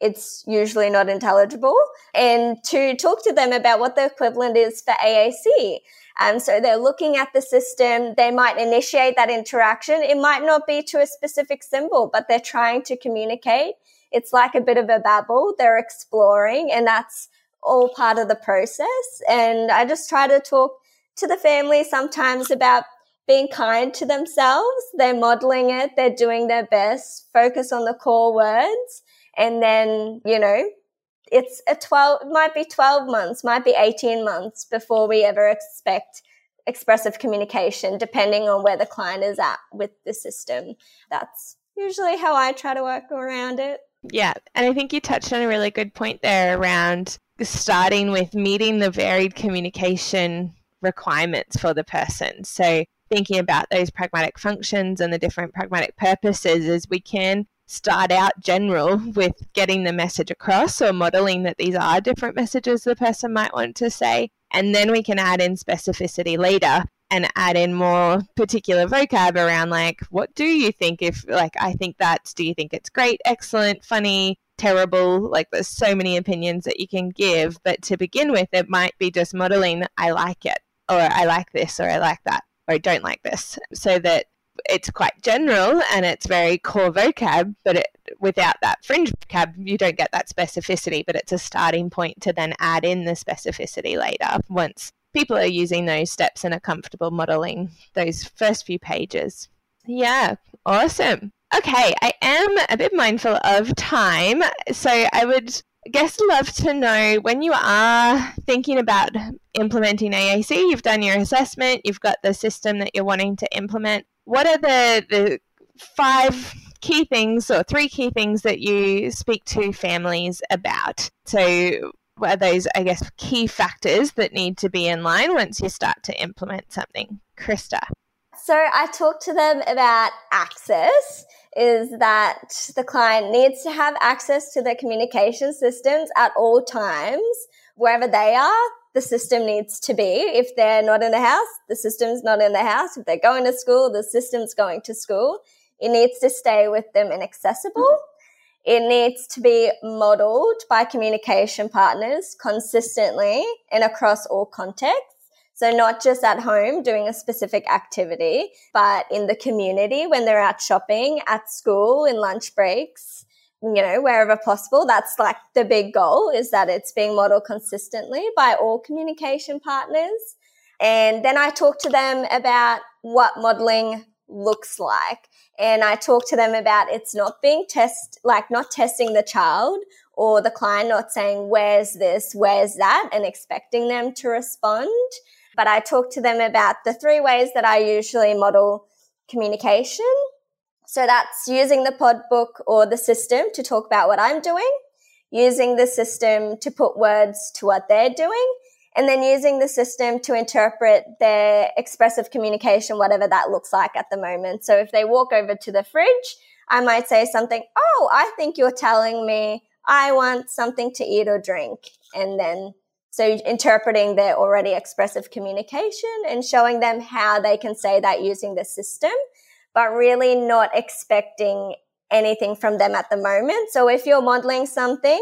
it's usually not intelligible, and to talk to them about what the equivalent is for AAC. Um, so they're looking at the system. They might initiate that interaction. It might not be to a specific symbol, but they're trying to communicate. It's like a bit of a babble. They're exploring and that's all part of the process. And I just try to talk to the family sometimes about being kind to themselves. They're modeling it. They're doing their best. Focus on the core words. And then, you know, it's a 12, might be 12 months, might be 18 months before we ever expect expressive communication, depending on where the client is at with the system. That's usually how I try to work around it. Yeah. And I think you touched on a really good point there around starting with meeting the varied communication requirements for the person. So thinking about those pragmatic functions and the different pragmatic purposes is we can start out general with getting the message across or modeling that these are different messages the person might want to say. And then we can add in specificity later and add in more particular vocab around like, what do you think if, like, I think that, do you think it's great, excellent, funny, terrible? Like, there's so many opinions that you can give. But to begin with, it might be just modeling, I like it, or I like this, or I like that, or I don't like this, so that it's quite general and it's very core vocab, but it, without that fringe vocab, you don't get that specificity. But it's a starting point to then add in the specificity later once people are using those steps and are comfortable modeling those first few pages. Yeah, awesome. Okay, I am a bit mindful of time, so I would guess love to know when you are thinking about implementing AAC, you've done your assessment, you've got the system that you're wanting to implement what are the, the five key things or three key things that you speak to families about? So, are those, I guess, key factors that need to be in line once you start to implement something? Christa. So, I talked to them about access is that the client needs to have access to their communication systems at all times, wherever they are the system needs to be. If they're not in the house, the system's not in the house. If they're going to school, the system's going to school. It needs to stay with them and accessible. It needs to be modeled by communication partners consistently and across all contexts. So not just at home doing a specific activity, but in the community when they're out shopping, at school, in lunch breaks, you know, wherever possible. That's like the big goal is that it's being modeled consistently by all communication partners. And then I talk to them about what modeling looks like. And I talk to them about it's not being test, like not testing the child or the client, not saying, where's this, where's that, and expecting them to respond. But I talk to them about the three ways that I usually model communication. So that's using the PODD book or the system to talk about what I'm doing, using the system to put words to what they're doing, and then using the system to interpret their expressive communication, whatever that looks like at the moment. So if they walk over to the fridge, I might say something, Oh, I think you're telling me I want something to eat or drink. And then so interpreting their already expressive communication and showing them how they can say that using the system but really not expecting anything from them at the moment. So if you're modeling something,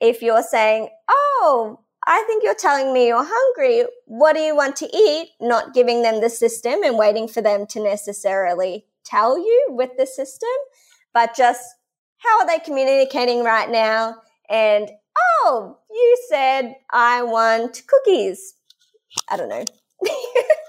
if you're saying, Oh, I think you're telling me you're hungry. What do you want to eat? Not giving them the system and waiting for them to necessarily tell you with the system, but just how are they communicating right now? And, oh, you said I want cookies. I don't know.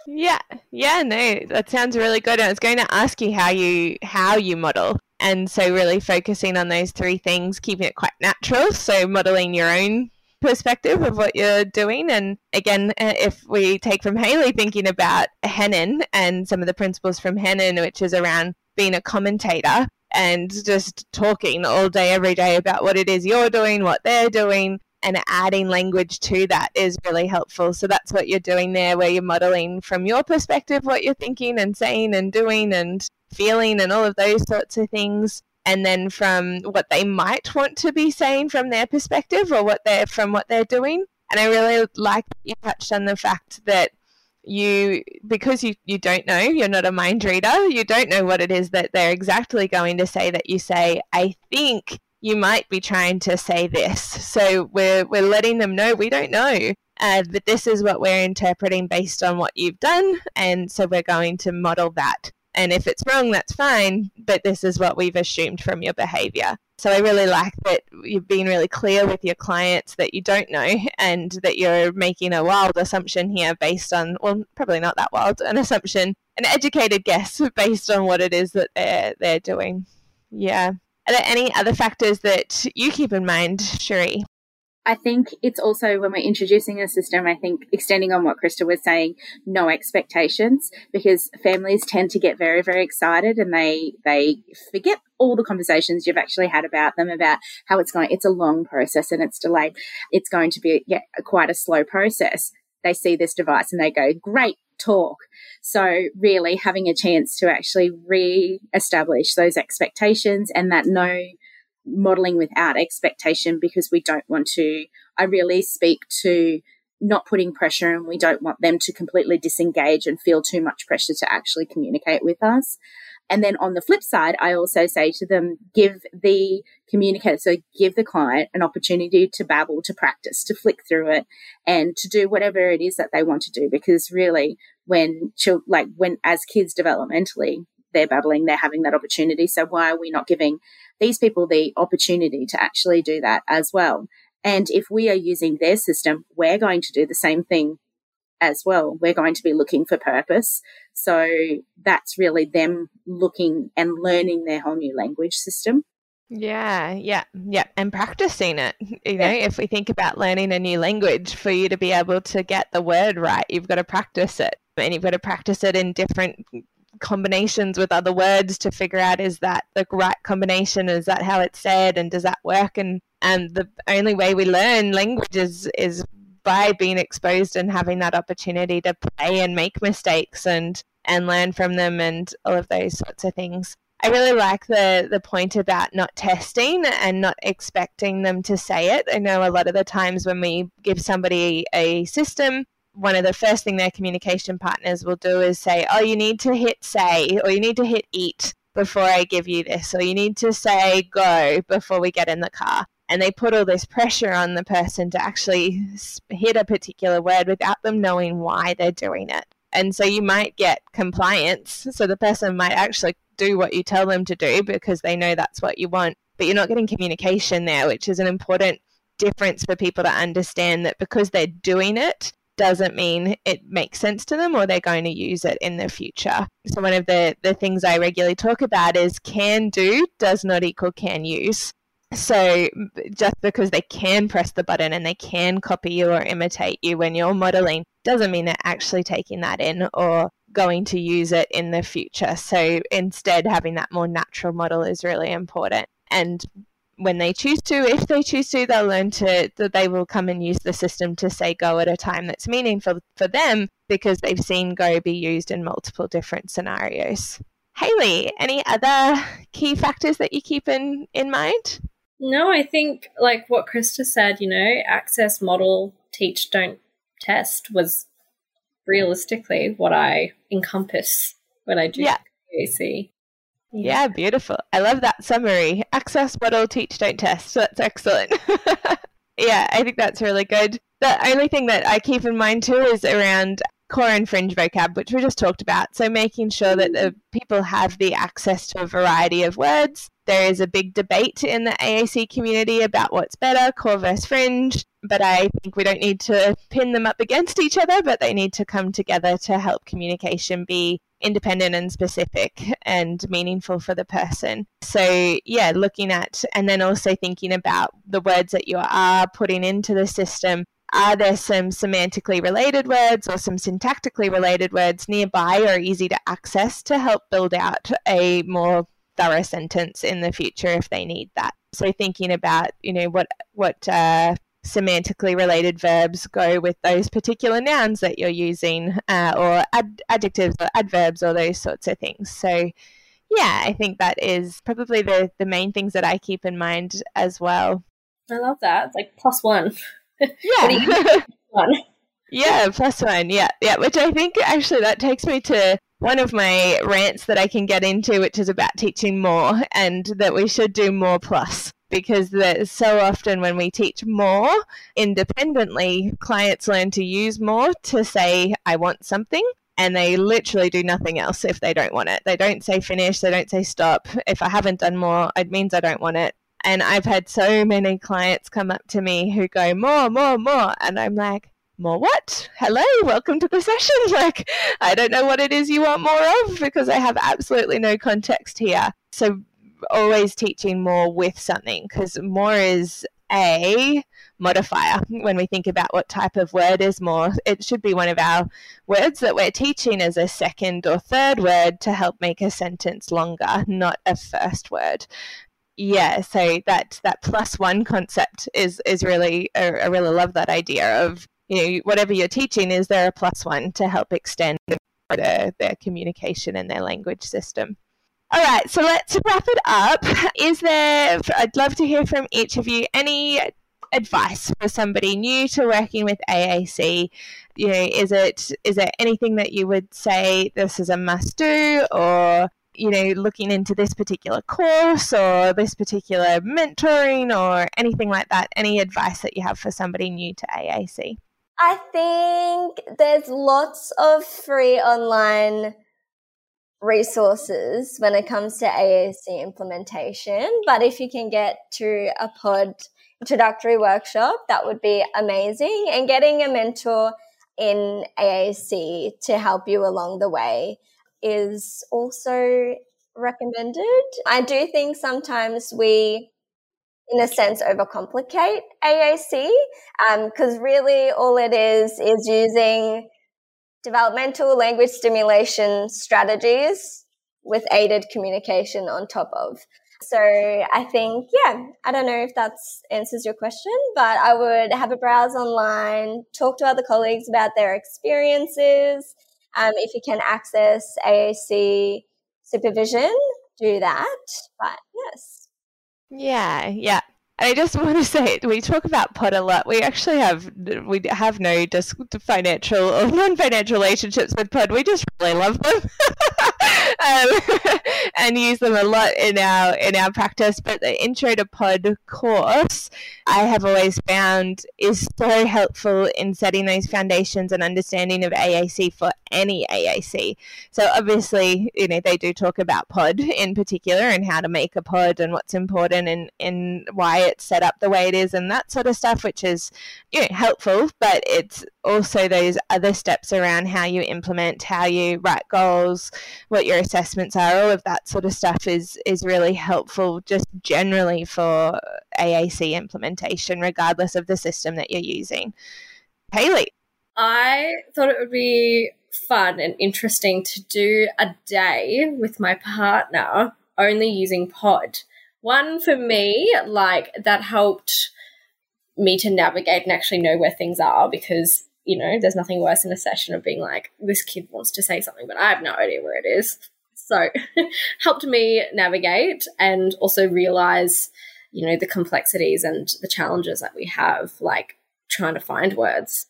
yeah, yeah, no, that sounds really good. I was going to ask you how you how you model, and so really focusing on those three things, keeping it quite natural. So modeling your own perspective of what you're doing, and again, uh, if we take from Hayley thinking about Hanen and some of the principles from Hanen, which is around being a commentator and just talking all day, every day about what it is you're doing, what they're doing, and adding language to that is really helpful. So that's what you're doing there, where you're modeling from your perspective what you're thinking and saying and doing and feeling and all of those sorts of things. And then from what they might want to be saying from their perspective or what they're from what they're doing. And I really like you touched on the fact that you because you, you don't know, you're not a mind reader, you don't know what it is that they're exactly going to say that you say, I think you might be trying to say this. So we're, we're letting them know we don't know. Uh, but this is what we're interpreting based on what you've done. And so we're going to model that. And if it's wrong, that's fine. But this is what we've assumed from your behavior. So I really like that you've been really clear with your clients that you don't know and that you're making a wild assumption here based on, well, probably not that wild, an assumption, an educated guess based on what it is that they're, they're doing. Yeah. Are there any other factors that you keep in mind, Sheree? I think it's also when we're introducing a system, I think extending on what Christa was saying, no expectations, because families tend to get very, very excited and they they forget all the conversations you've actually had about them about how it's going. It's a long process and it's delayed. It's going to be yeah, quite a slow process. They see this device and they go, great, talk. So really having a chance to actually re-establish those expectations and that no modeling without expectation because we don't want to. I really speak to not putting pressure and we don't want them to completely disengage and feel too much pressure to actually communicate with us. And then on the flip side, I also say to them, give the communicator, so give the client an opportunity to babble, to practice, to flick through it and to do whatever it is that they want to do. Because really, when like when as kids developmentally, they're babbling, they're having that opportunity. So why are we not giving these people the opportunity to actually do that as well. And if we are using their system, we're going to do the same thing as well. We're going to be looking for purpose. So that's really them looking and learning their whole new language system. Yeah, yeah, yeah. And practicing it. You know, yeah. if we think about learning a new language, for you to be able to get the word right, you've got to practice it. And you've got to practice it in different combinations with other words to figure out is that the right combination is that how it's said and does that work and and the only way we learn language is is by being exposed and having that opportunity to play and make mistakes and and learn from them and all of those sorts of things. I really like the the point about not testing and not expecting them to say it. I know a lot of the times when we give somebody a system one of the first thing their communication partners will do is say, "Oh, you need to hit say or you need to hit eat before I give you this or you need to say go before we get in the car." And they put all this pressure on the person to actually hit a particular word without them knowing why they're doing it. And so you might get compliance. So the person might actually do what you tell them to do because they know that's what you want, but you're not getting communication there, which is an important difference for people to understand that because they're doing it, doesn't mean it makes sense to them or they're going to use it in the future. So, one of the, the things I regularly talk about is can do does not equal can use. So, just because they can press the button and they can copy you or imitate you when you're modeling doesn't mean they're actually taking that in or going to use it in the future. So, instead, having that more natural model is really important. And when they choose to, if they choose to, they'll learn to that they will come and use the system to say go at a time that's meaningful for them because they've seen go be used in multiple different scenarios. Hayley, any other key factors that you keep in, in mind? No, I think like what Christa said, you know, access, model, teach, don't test was realistically what I encompass when I do yeah. AAC. Yeah, beautiful. I love that summary. Access, model, teach, don't test. So That's excellent. yeah, I think that's really good. The only thing that I keep in mind too is around core and fringe vocab, which we just talked about. So making sure that the people have the access to a variety of words. There is a big debate in the AAC community about what's better, core versus fringe. But I think we don't need to pin them up against each other, but they need to come together to help communication be independent and specific and meaningful for the person. So, yeah, looking at and then also thinking about the words that you are putting into the system. Are there some semantically related words or some syntactically related words nearby or easy to access to help build out a more thorough sentence in the future if they need that? So thinking about, you know, what what uh, semantically related verbs go with those particular nouns that you're using, uh, or ad- adjectives or adverbs or those sorts of things. So, yeah, I think that is probably the, the main things that I keep in mind as well. I love that. It's like plus one. Yeah. one? yeah, plus one. Yeah, yeah. Which I think actually that takes me to one of my rants that I can get into, which is about teaching more and that we should do more plus because so often when we teach more independently, clients learn to use more to say, I want something. And they literally do nothing else if they don't want it. They don't say finish, they don't say stop. If I haven't done more, it means I don't want it. And I've had so many clients come up to me who go, More, more, more. And I'm like, more what? Hello, welcome to the session. Like, I don't know what it is you want more of because I have absolutely no context here. So, always teaching more with something because more is a modifier when we think about what type of word is more. It should be one of our words that we're teaching as a second or third word to help make a sentence longer, not a first word. Yeah, so that that plus one concept is is really I, really love that idea of you know whatever you're teaching is there a plus one to help extend their, their communication and their language system. All right, so let's wrap it up. Is there, I'd love to hear from each of you, any advice for somebody new to working with AAC? You know, is it is there anything that you would say this is a must do or you know, looking into this particular course or this particular mentoring or anything like that? Any advice that you have for somebody new to AAC? I think there's lots of free online resources when it comes to AAC implementation. But if you can get to a PODD introductory workshop, that would be amazing. And getting a mentor in AAC to help you along the way is also recommended. I do think sometimes we, in a sense, overcomplicate AAC because um, really all it is is using developmental language stimulation strategies with aided communication on top of. So I think, yeah, I don't know if that answers your question, but I would have a browse online, talk to other colleagues about their experiences. Um, if you can access AAC supervision, do that. But yes. Yeah, yeah. I just want to say, we talk about PODD a lot. We actually have we have no just financial or non-financial relationships with PODD. We just really love them um, and use them a lot in our in our practice. But the intro to PODD course, I have always found is so helpful in setting those foundations and understanding of AAC for any AAC. So obviously, you know, they do talk about PODD in particular and how to make a PODD and what's important and and why it's set up the way it is and that sort of stuff, which is you know, helpful, but it's also those other steps around how you implement, how you write goals, what your assessments are, all of that sort of stuff is is really helpful just generally for AAC implementation, regardless of the system that you're using. Hayley. I thought it would be fun and interesting to do a day with my partner only using PODD one for me, like that helped me to navigate and actually know where things are because, you know, there's nothing worse in a session of being like, this kid wants to say something, but I have no idea where it is. So helped me navigate and also realize, you know, the complexities and the challenges that we have, like trying to find words.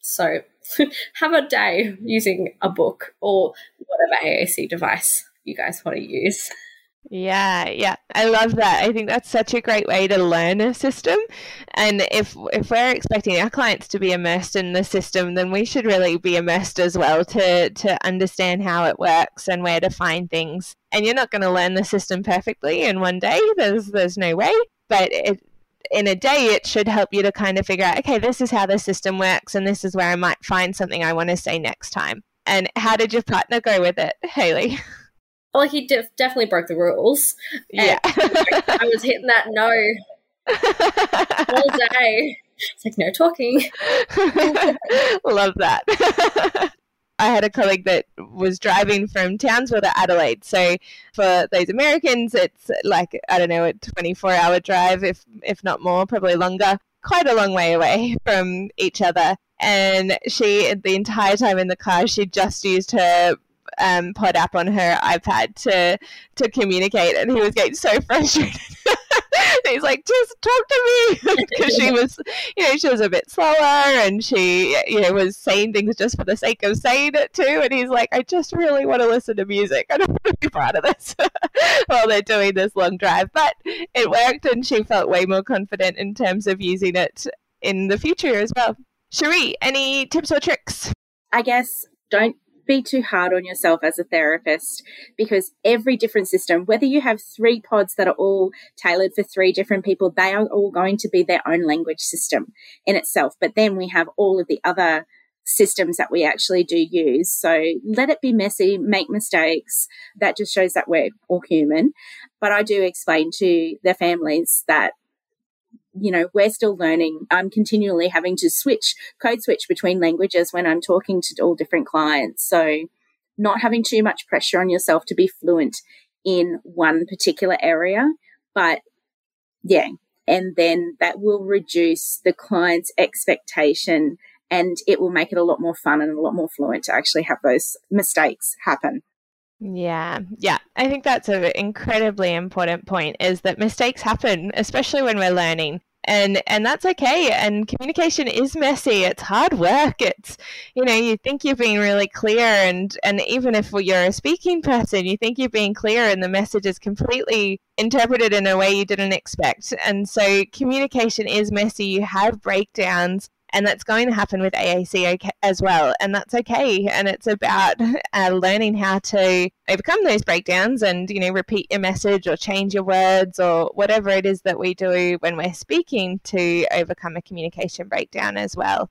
So have a day using a book or whatever AAC device you guys want to use. Yeah, yeah. I love that. I think that's such a great way to learn a system. And if if we're expecting our clients to be immersed in the system, then we should really be immersed as well to to understand how it works and where to find things. And you're not going to learn the system perfectly in one day. There's there's no way. But it, in a day, it should help you to kind of figure out, okay, this is how the system works, and this is where I might find something I want to say next time. And how did your partner go with it, Hayley? Well, he def- definitely broke the rules. Yeah. I was hitting that no all day. It's like no talking. Love that. I had a colleague that was driving from Townsville to Adelaide. So for those Americans, it's like I don't know, a 24-hour drive, if if not more, probably longer. Quite a long way away from each other. And she, the entire time in the car, she just used her um, PODD app on her iPad to to communicate, and he was getting so frustrated. he's like, just talk to me. Because she was, you know, she was a bit slower and she, you know, was saying things just for the sake of saying it too. And he's like, I just really want to listen to music. I don't want to be part of this while they're doing this long drive. But it worked and she felt way more confident in terms of using it in the future as well. Sheree, any tips or tricks? I guess don't be too hard on yourself as a therapist because every different system, whether you have three PODDs that are all tailored for three different people, they are all going to be their own language system in itself. But then we have all of the other systems that we actually do use. So let it be messy, make mistakes. That just shows that we're all human. But I do explain to the families that you know, we're still learning. I'm continually having to switch, code switch between languages when I'm talking to all different clients. So, not having too much pressure on yourself to be fluent in one particular area, but yeah, and then that will reduce the client's expectation and it will make it a lot more fun and a lot more fluent to actually have those mistakes happen. Yeah, yeah. I think that's an incredibly important point is that mistakes happen, especially when we're learning. And and that's okay. And communication is messy. It's hard work. It's you know, you think you're being really clear and and even if you're a speaking person, you think you're being clear and the message is completely interpreted in a way you didn't expect. And so communication is messy. You have breakdowns and that's going to happen with AAC as well, and that's okay. And it's about uh, learning how to overcome those breakdowns and you know repeat your message or change your words or whatever it is that we do when we're speaking to overcome a communication breakdown as well.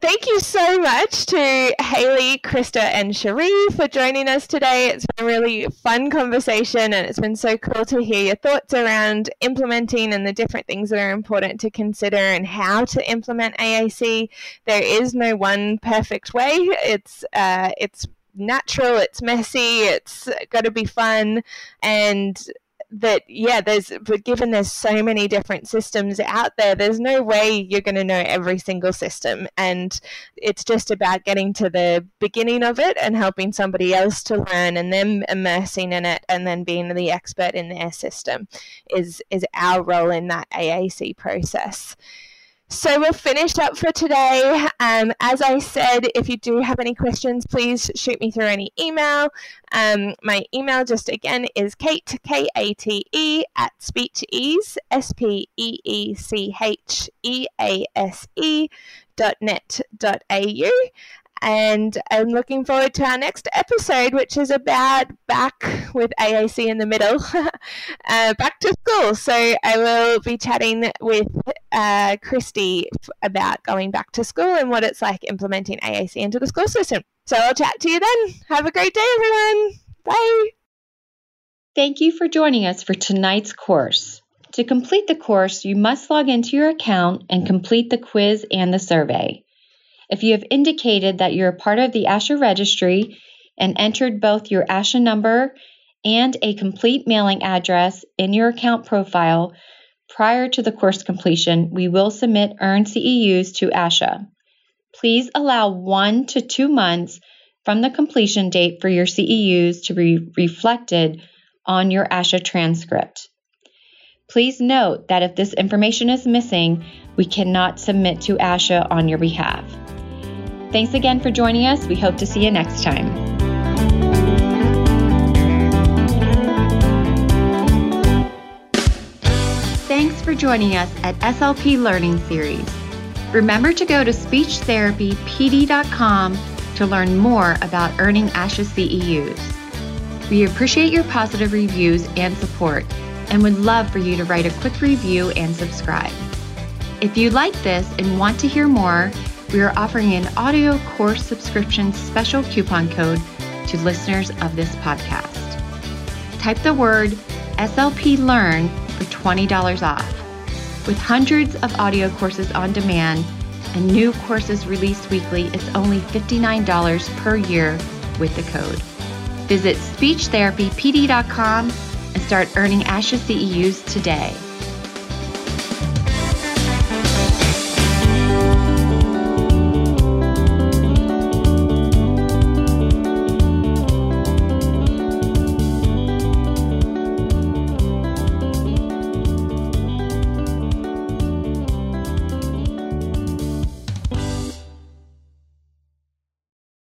Thank you so much to Hayley, Christa, and Sheree for joining us today. It's been a really fun conversation, and it's been so cool to hear your thoughts around implementing and the different things that are important to consider and how to implement AAC. There is no one perfect way. It's uh, it's natural, it's messy, it's got to be fun, and that yeah there's but given there's so many different systems out there there's no way you're going to know every single system. And it's just about getting to the beginning of it and helping somebody else to learn and then immersing in it and then being the expert in their system is is our role in that AAC process so we'll finish up for today. Um, as I said, if you do have any questions, please shoot me through any email. Um, my email just again is Kate, K A T E, at Speechease, S P E E C H E A S E dot net dot au and I'm looking forward to our next episode, which is about back with AAC in the middle, uh, back to school. So I will be chatting with uh, Christy about going back to school and what it's like implementing AAC into the school system. So I'll chat to you then. Have a great day, everyone. Bye. Thank you for joining us for tonight's course. To complete the course, you must log into your account and complete the quiz and the survey. If you have indicated that you're a part of the ASHA registry and entered both your ASHA number and a complete mailing address in your account profile prior to the course completion, we will submit earned CEUs to ASHA. Please allow one to two months from the completion date for your CEUs to be reflected on your ASHA transcript. Please note that if this information is missing, we cannot submit to ASHA on your behalf. Thanks again for joining us. We hope to see you next time. Thanks for joining us at SLP Learning Series. Remember to go to speechtherapypd.com to learn more about earning ASHA CEUs. We appreciate your positive reviews and support and would love for you to write a quick review and subscribe. If you like this and want to hear more, we are offering an audio course subscription special coupon code to listeners of this podcast. Type the word SLP Learn for $20 off. With hundreds of audio courses on demand and new courses released weekly, it's only $59 per year with the code. Visit speechtherapypd.com and start earning ASHA CEUs today.